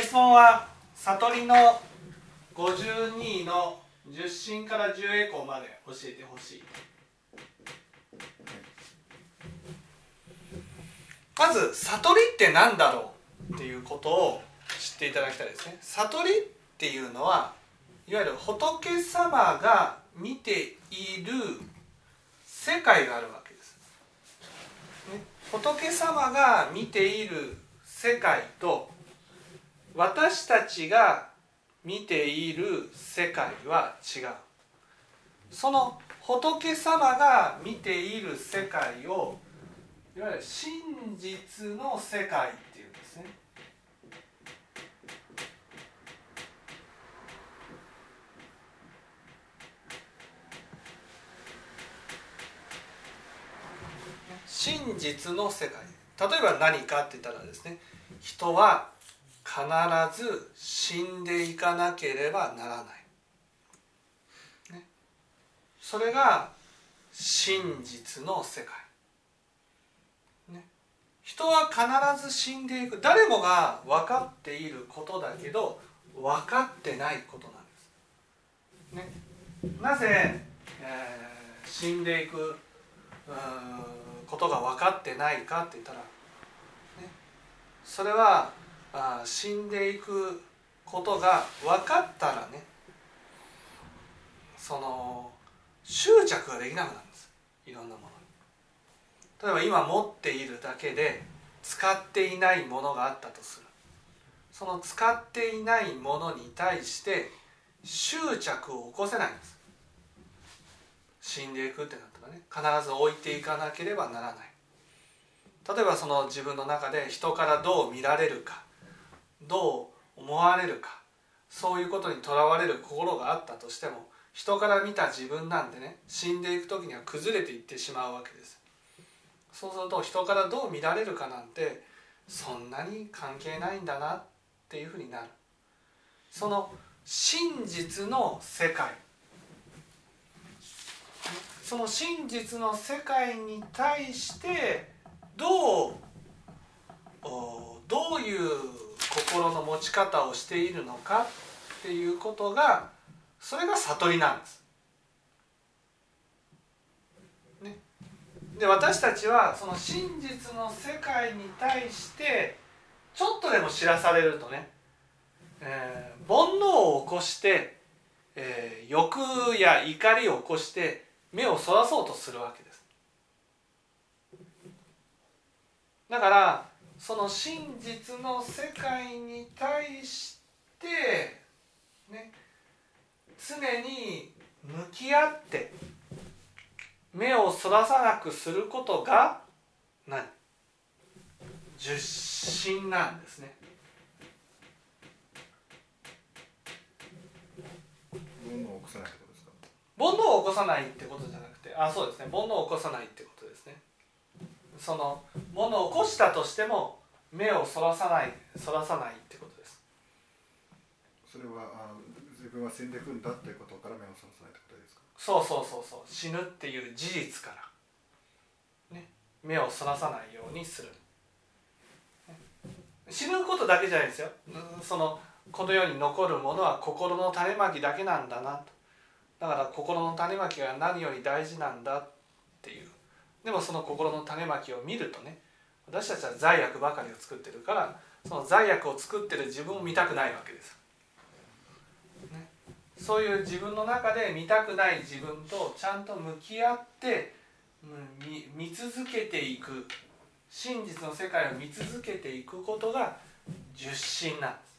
質問は悟りの52の10進から10エコまで教えてほしい。まず悟りって何だろうっていうことを知っていただきたいですね。悟りっていうのはいわゆる仏様が見ている世界があるわけです、ね、仏様が見ている世界と私たちが見ている世界は違う。その仏様が見ている世界をいわゆる真実の世界っていうんですね。真実の世界。例えば何かって言ったらですね人は必ず死んでいかなければならない、ね、それが真実の世界、ね、人は必ず死んでいく。誰もが分かっていることだけど分かってないことなんです、ね、なぜ、えー、死んでいくことが分かってないかって言ったら、ね、それはあ死んでいくことが分かったらねその執着ができなくなるんです。いろんなものに。例えば今持っているだけで使っていないものがあったとする。その使っていないものに対して執着を起こせないんです。死んでいくってなったらね必ず置いていかなければならない。例えばその自分の中で人からどう見られるか。どう思われるか。そういうことにとらわれる心があったとしても人から見た自分なんでね死んでいく時には崩れていってしまうわけです。そうすると人からどう見られるかなんてそんなに関係ないんだなっていうふうになる。その真実の世界。その真実の世界に対してどうどういう心の持ち方をしているのかっていうことがそれが悟りなんです。ね、で私たちはその真実の世界に対してちょっとでも知らされるとね、えー、煩悩を起こして、えー、欲や怒りを起こして目をそらそうとするわけです。だからその真実の世界に対してね常に向き合って目をそらさなくすることが何受信なんですね。煩悩を起こさないってことですか？煩悩を起こさないってことじゃなくてあそうですね煩悩を起こさないってことですね。そのものを起こしたとしても目をそらさないそらさないってことです。それはあ自分は死んでいくんだっていうことから目をそらさないってことですか？そうそうそうそう。死ぬっていう事実から、ね、目をそらさないようにする、死ぬことだけじゃないですよ。そのこの世に残るものは心の種まきだけなんだなと。だから心の種まきが何より大事なんだ。ってでもその心の種まきを見るとね私たちは罪悪ばかりを作ってるからその罪悪を作ってる自分を見たくないわけです、ね、そういう自分の中で見たくない自分とちゃんと向き合って見見続けていく。真実の世界を見続けていくことが受信なんです。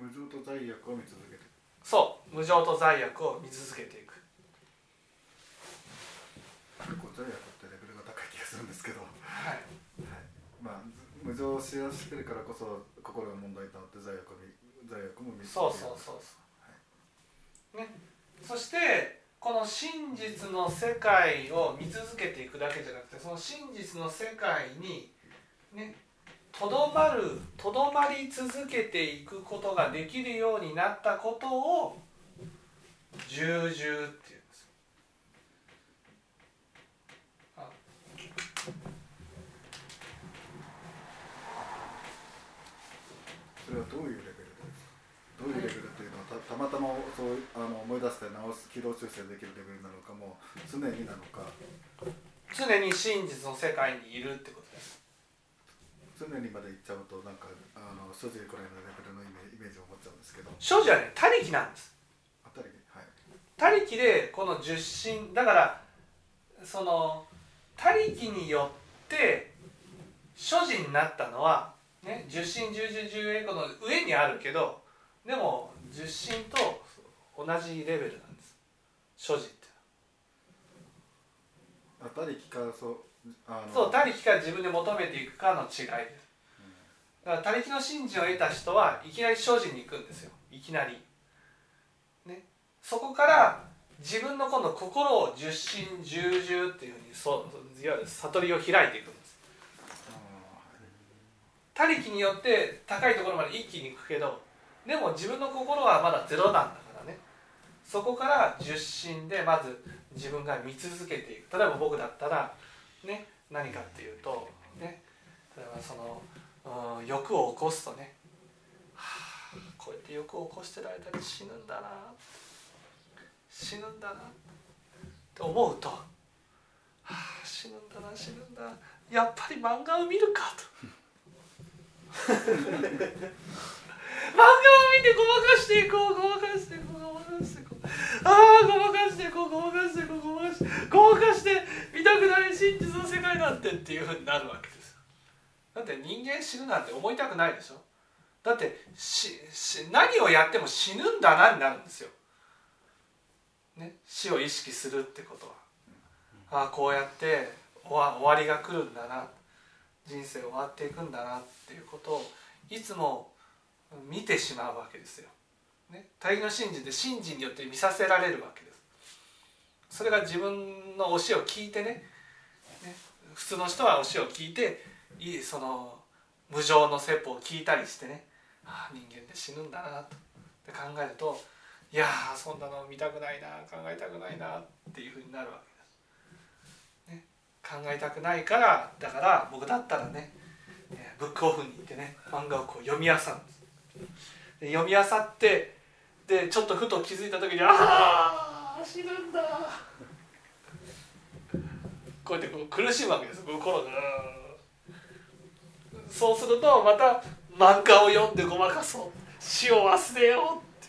無常と罪悪を見続けてそう。無常と罪悪を見続けていく。結構罪悪するんですけど、はい、はい、まあ無常しやしてるからこそ心が問題となって罪悪罪悪も見つそうそうそうそう、はい、ね。そしてこの真実の世界を見続けていくだけじゃなくてその真実の世界にねとどまるとどまり続けていくことができるようになったことを重々っていうそれはどういうレベルどういうレベルっていうのはたたまたまそうあの思い出して直す軌道修正できるレベルなのかもう常になのか。常に真実の世界にいるってことです常にまで行っちゃうとなんかあの所持これのレベルのイメージを持っちゃうんですけど。所持はね他力なんです。あたりにはい。他力でこの十神だからその他力によって所持になったのは、ね、十神十十十栄光の上にあるけどでも十神と同じレベルなんです。所持って。あたりきかそうあのそう他力から自分で求めていくかの違いです。だから他力の信心を得た人はいきなり所持に行くんですよ。いきなり、ね、そこから自分の今度心を十心十十っていうふうにそういわゆる悟りを開いていくんです他力によって高いところまで一気に行くけどでも自分の心はまだゼロなんだからね。そこから十心でまず自分が見続けていく。例えば僕だったらね何かっていうとね例えばそのうん欲を起こすとね、はあ、こうやって欲を起こしてる間に死ぬんだな。死ぬんだな。って思うと、はあ、死ぬんだな死ぬんだやっぱり漫画を見るかと。漫画を見てごまかしていこうごまかしていこうごまかしていこうああごまかしていこうごまかしていこうごまかしてごまかして見たくない真実の世界なんてっていうふうになるわけですだって人間死ぬなんて思いたくないでしょ。だってしし何をやっても死ぬんだなになるんですよ、ね、死を意識するってことは。ああこうやって終わ終わりが来るんだな。人生終わっていくんだなっていうことをいつも見てしまうわけですよ。ね、大義の信心で信心によって見させられるわけです。それが自分の教えを聞いてねね普通の人は教えを聞いていいその無常の説法を聞いたりしてねああ人間って死ぬんだなと考えるといやーそんなの見たくないな考えたくないなっていうふうになるわけです。考えたくないからだから僕だったらねえーブックオフに行ってね漫画をこう読み漁るんです。で読み漁ってでちょっとふと気づいた時に「ああ死ぬんだ」こうやってこう苦しむわけです心が。そうするとまた漫画を読んでごまかそう。死を忘れようって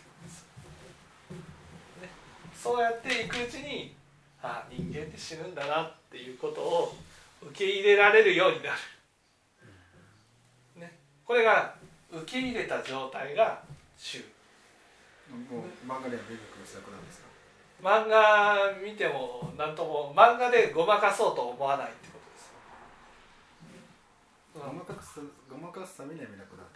そうやっていくうちにああ人間って死ぬんだなっていうことを受け入れられるようになる。これが受け入れた状態が中もう漫画には見るくしなんですか？漫画見ても何とも漫画でごまかそうと思わないってことです、ごまかすごまかすためには見なくなる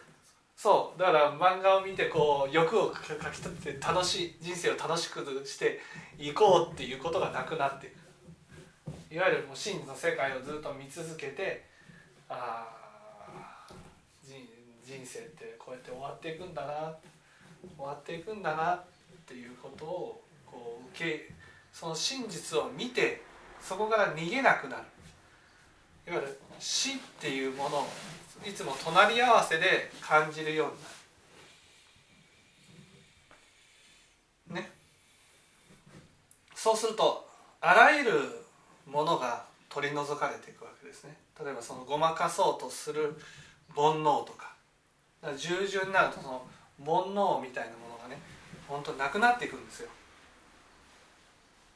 そう。だから漫画を見てこう欲をかきたてて楽しい人生を楽しくしていこうっていうことがなくなっていく。いわゆるもう真実の世界をずっと見続けてああ人人生ってこうやって終わっていくんだな終わっていくんだなっていうことをこう受けその真実を見てそこから逃げなくなる。いわゆる死っていうものをいつも隣り合わせで感じるようになる。ね。そうするとあらゆるものが取り除かれていくわけですね。例えばそのごまかそうとする煩悩とか。従順になるとその煩悩みたいなものがね本当なくなっていくんですよ、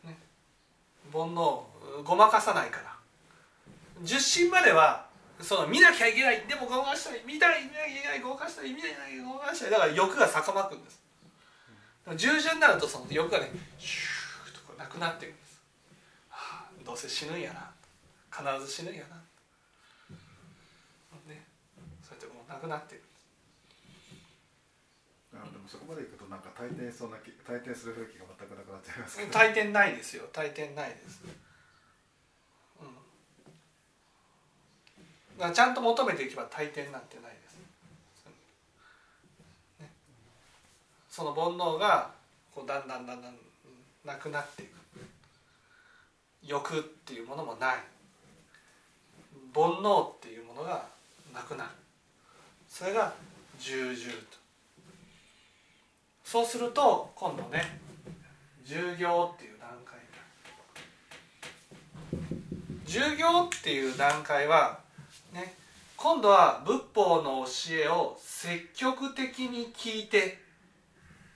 ね、煩悩ごまかさないから。十心まではその見なきゃいけないでもごまかしたい見たい見なきゃいけないごまかしたい見なきゃいけないごまかしたいだから欲が逆まくんです。従順になるとその欲がねシューッとこうなくなっていくんです、はあ、どうせ死ぬんやな。必ず死ぬんやな。ね。そうやってもうなくなっていく。あでもそこまでいくとなんか退転しそうな気退転する雰囲気が全くなくなっちゃいますけど。退店ないですよ。退店ないです、うん、ちゃんと求めていけば退店なんてないです、ね、その煩悩がこうだんだんだんだんなくなっていく。欲っていうものもない。煩悩っていうものがなくなる。それが重々と。そうすると今度ね従業っていう段階従業っていう段階はね。今度は仏法の教えを積極的に聞いて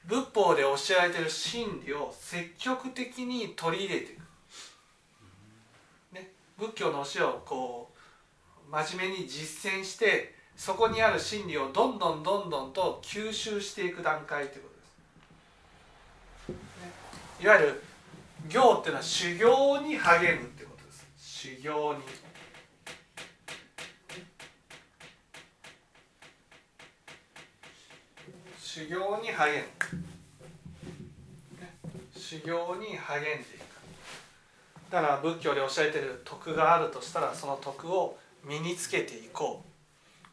仏法で教えられてる真理を積極的に取り入れていく、ね、仏教の教えをこう真面目に実践してそこにある真理をどんどんどんどんと吸収していく段階ということです、ね、いわゆる行っていうのは修行に励むってことです。修行に。修行に励む、修行に励んでいく。だから仏教で教えてる徳があるとしたらその徳を身につけていこう。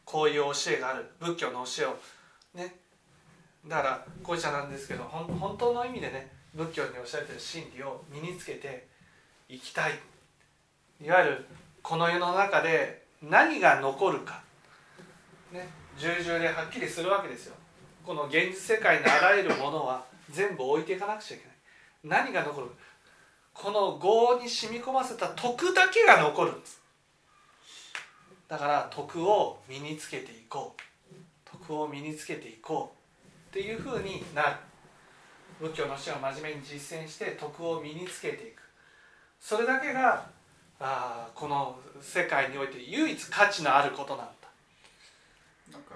こういう教えがある。仏教の教えをね。だからこうちゃなんですけど本当の意味でね仏教に教えてる真理を身につけていきたい。いわゆるこの世の中で何が残るか。ね。重々ではっきりするわけですよ。この現実世界のあらゆるものは全部置いていかなくちゃいけない。何が残る？この業に染み込ませた徳だけが残るんです。だから徳を身につけていこう。徳を身につけていこう。っていうふうになる。仏教の教えを真面目に実践して徳を身につけていく。それだけがあこの世界において唯一価値のあることなんだ。なんか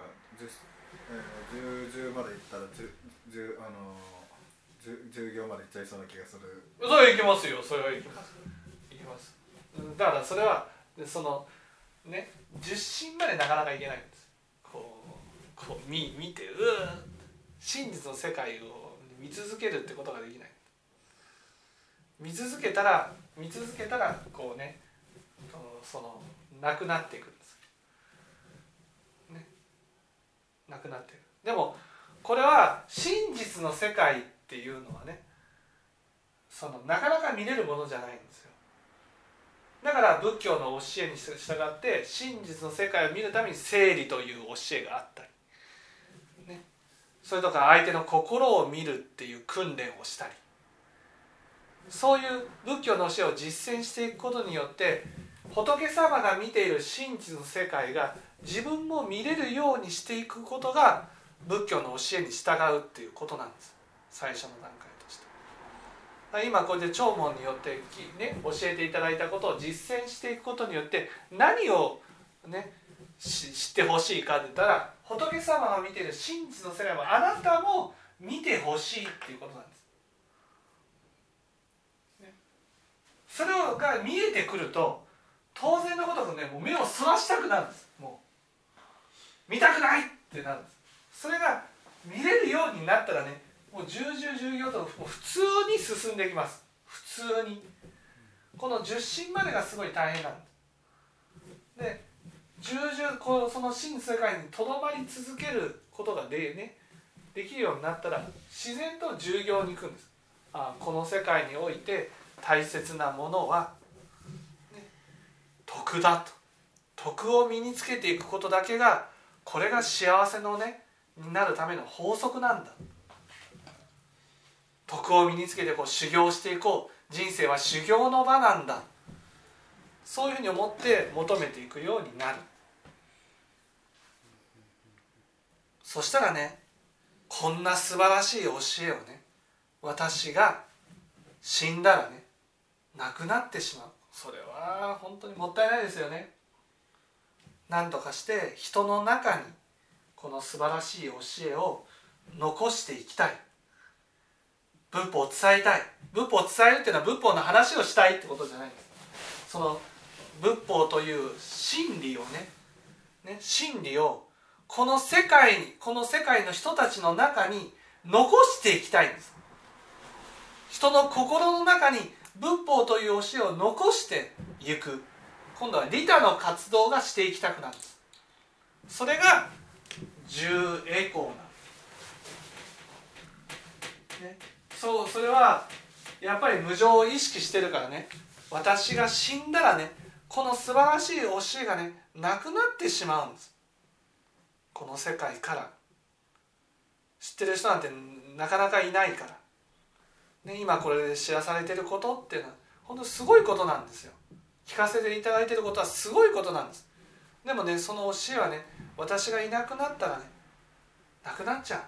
十十までいったら十十あの十行までいっちゃいそうな気がする。それはいきますよそれはいきます。いきますだからそれはそのね十進までなかなかいけないんです。こうこう見見てう真実の世界を見続けるってことができない。見続けたら見続けたらこうねそのなくなっていく。んですねなくなっていくでもこれは真実の世界っていうのはねそのなかなか見れるものじゃないんですよ。だから仏教の教えに従って真実の世界を見るために正理という教えがあったり、ね、それとか相手の心を見るっていう訓練をしたり。そういう仏教の教えを実践していくことによって仏様が見ている真実の世界が自分も見れるようにしていくことが仏教の教えに従うっていうことなんです。最初の段階として。今これで聴聞によって、ね、教えていただいたことを実践していくことによって何を、ね、知ってほしいかって言ったら仏様が見てる真実の世界はあなたも見てほしいっていうことなんです。ね、それが見えてくると当然のことくねもう目をそらしたくなるんです。見たくないってなるんです。それが見れるようになったらねもう重々重要と普通に進んでいきます。普通に。この十進までがすごい大変なんでで重々こうその真世界にとどまり続けることがで,、ね、できるようになったら自然と従業に行くんです。あこの世界において大切なものは、ね、徳だと。徳を身につけていくことだけがこれが幸せのねになるための法則なんだ。徳を身につけてこう修行していこう。人生は修行の場なんだ。そういうふうに思って求めていくようになる。そしたらねこんな素晴らしい教えをね私が死んだらねなくなってしまう。それは本当にもったいないですよね。何とかして人の中にこの素晴らしい教えを残していきたい。仏法を伝えたい。仏法を伝えるっていうのは仏法の話をしたいってことじゃないんです。その仏法という真理をねね真理をこの世界にこの世界の人たちの中に残していきたいんです。人の心の中に仏法という教えを残していく。今度は利他の活動がしていきたくなる。んですそれが重栄光なね、そうそれはやっぱり無常を意識してるからね。私が死んだらねこの素晴らしい教えがねなくなってしまうんです。この世界から。知ってる人なんてなかなかいないから、ね、今これで知らされてることっていうのは本当すごいことなんですよ。聞かせていただいてることはすごいことなんです。でもねその教えはね私がいなくなったらねなくなっちゃう。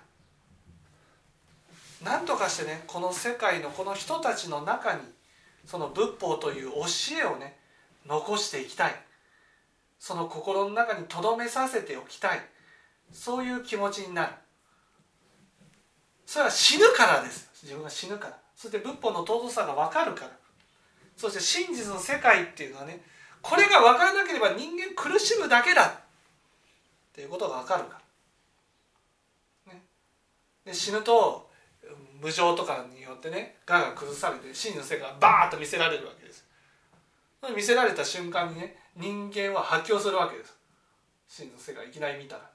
何とかしてねこの世界のこの人たちの中にその仏法という教えをね残していきたい。その心の中に留めさせておきたい。そういう気持ちになる。それは死ぬからです。自分が死ぬから。そして仏法の尊さが分かるから。そして真実の世界っていうのはねこれが分からなければ人間苦しむだけだっていうことが分かるから、ね、で死ぬと無常とかによってねがが崩されて真の世界がバーッと見せられるわけです。見せられた瞬間にね人間は発狂するわけです。真の世界いきなり見たら。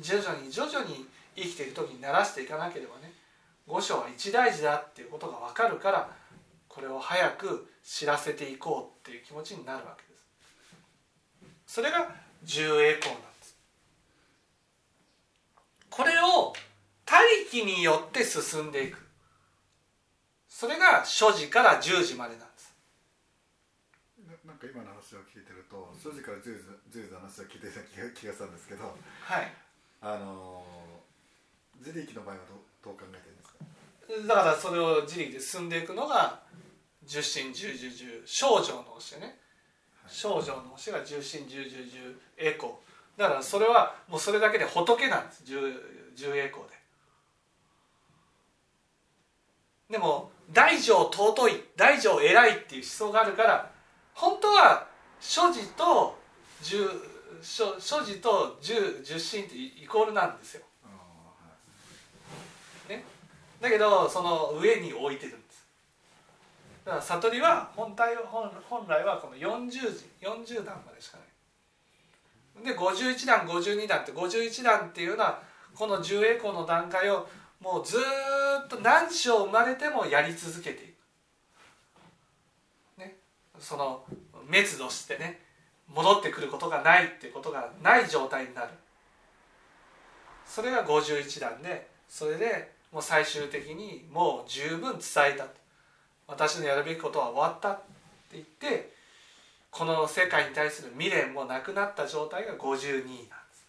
徐々に徐々に生きている時に慣らしていかなければね五章は一大事だっていうことが分かるからこれを早く知らせていこうっていう気持ちになるわけです。それが重栄光なんです。これを他力によって進んでいく。それが所持から十時までなんです。なんか今の話を聞いてると所持から十時の話を聞いてた気がしたんですけどはい。あの自力の場合はどどう考えてるんですか？だからそれを自力で進んでいくのが十神十十十少女の教えね、はい、少女の教えが十神十十十栄光だからそれはもうそれだけで仏なんです。十十栄光で。でも大乗尊い大乗偉いっていう思想があるから本当は所持と十所所持と十十神ってイコールなんですよ。ね、だけどその上に置いてるだから悟りは本体本本来はこの40時40段までしかない。で51段52段って51段っていうのはこの十栄光の段階をもうずっと何章生まれてもやり続けていく、ね、その滅度してね戻ってくることがないっていうことがない状態になる。それが51段でそれでもう最終的にもう十分伝えた私のやるべきことは終わったって言ってこの世界に対する未練もなくなった状態が52なんです。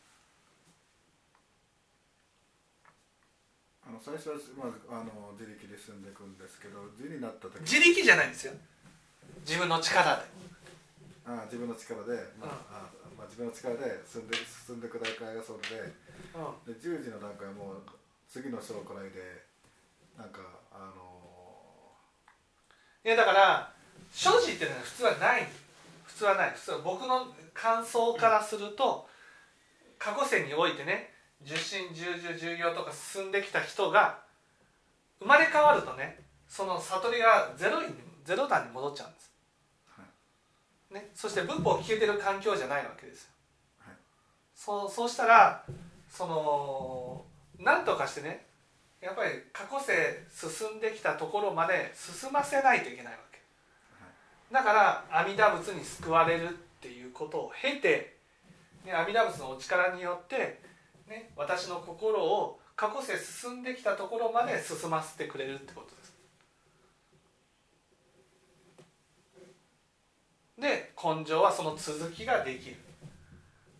あの最初はまずあの自力で進んでいくんですけど自になった時自力じゃないんですよ。自分の力で。あ自分の力で、まあ、あまあ、自分の力で進んで進んでいく段階がそれで,、で10時の段階はもう次の章くらいでなんかあのー、いやだから所持っていうのは普通はない。普通はない。普通は僕の感想からすると、過去世においてね受信従受従業とか進んできた人が生まれ変わるとねその悟りがゼロにゼロ段に戻っちゃうんです。ね、そして文法を聞けてる環境じゃないわけですよ。はい、そうそうしたらその何とかしてねやっぱり過去世進んできたところまで進ませないといけないわけ。だから阿弥陀仏に救われるっていうことを経て、ね、阿弥陀仏のお力によって、ね、私の心を過去世進んできたところまで進ませてくれるってことです。で根性はその続きができる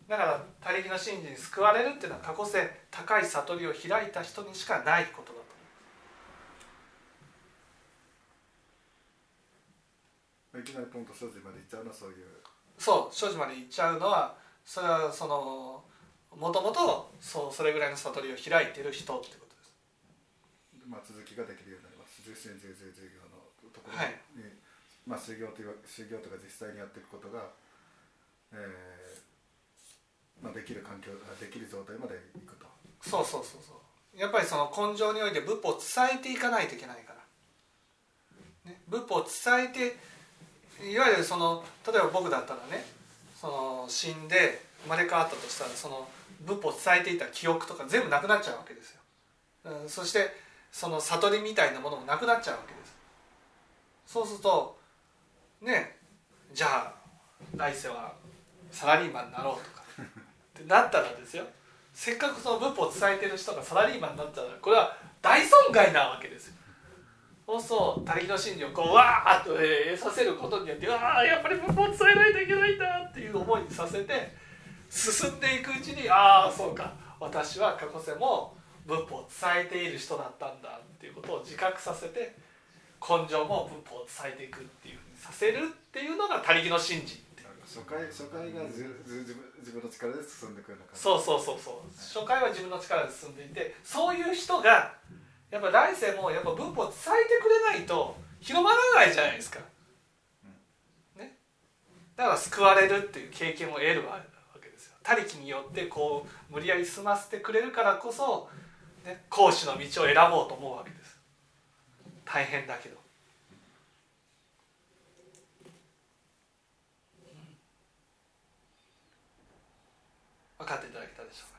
だから他力の真珠に救われるっていうのは過去世高い悟りを開いた人にしかないことだと。いきなりポンと所持まで行っちゃうのはそういう。そう所持まで行っちゃうのはそれはそのもともとそうそれぐらいの悟りを開いている人ってことです。まあ続きができるようになります。重心重重重業のところに、はい。まあ、修行という修行とか実際にやっていくことが、えーまあ、できる環境できる状態までいくと。そうそうそうそう。やっぱりその根性において仏法を伝えていかないといけないから、ね、仏法を伝えていわゆるその例えば僕だったらねその死んで生まれ変わったとしたらその仏法を伝えていた記憶とか全部なくなっちゃうわけですよ、うん、そしてその悟りみたいなものもなくなっちゃうわけです。そうするとねじゃあ来世はサラリーマンになろうとか。なったらですよ。せっかくその文法を伝えてる人がサラリーマンになったらこれは大損害なわけですよ。そうそう他力の真理をこうわーっと得させることによってわあやっぱり文法を伝えないといけないんだっていう思いにさせて進んでいくうちにああそうか。私は過去世も文法を伝えている人だったんだっていうことを自覚させて根性も文法を伝えていくっていうふうにさせるっていうのが他力の真理初回初回が自分自分の力で進んでくるそうそうそうそう。初回は自分の力で進んでいてそういう人がやっぱ来世もやっぱ文法を伝えてくれないと広まらないじゃないですか、ね、だから救われるっていう経験を得るわけですよ。他力によってこう無理やり済ませてくれるからこそ、ね、講師の道を選ぼうと思うわけです。大変だけど分かっていただけたでしょうか？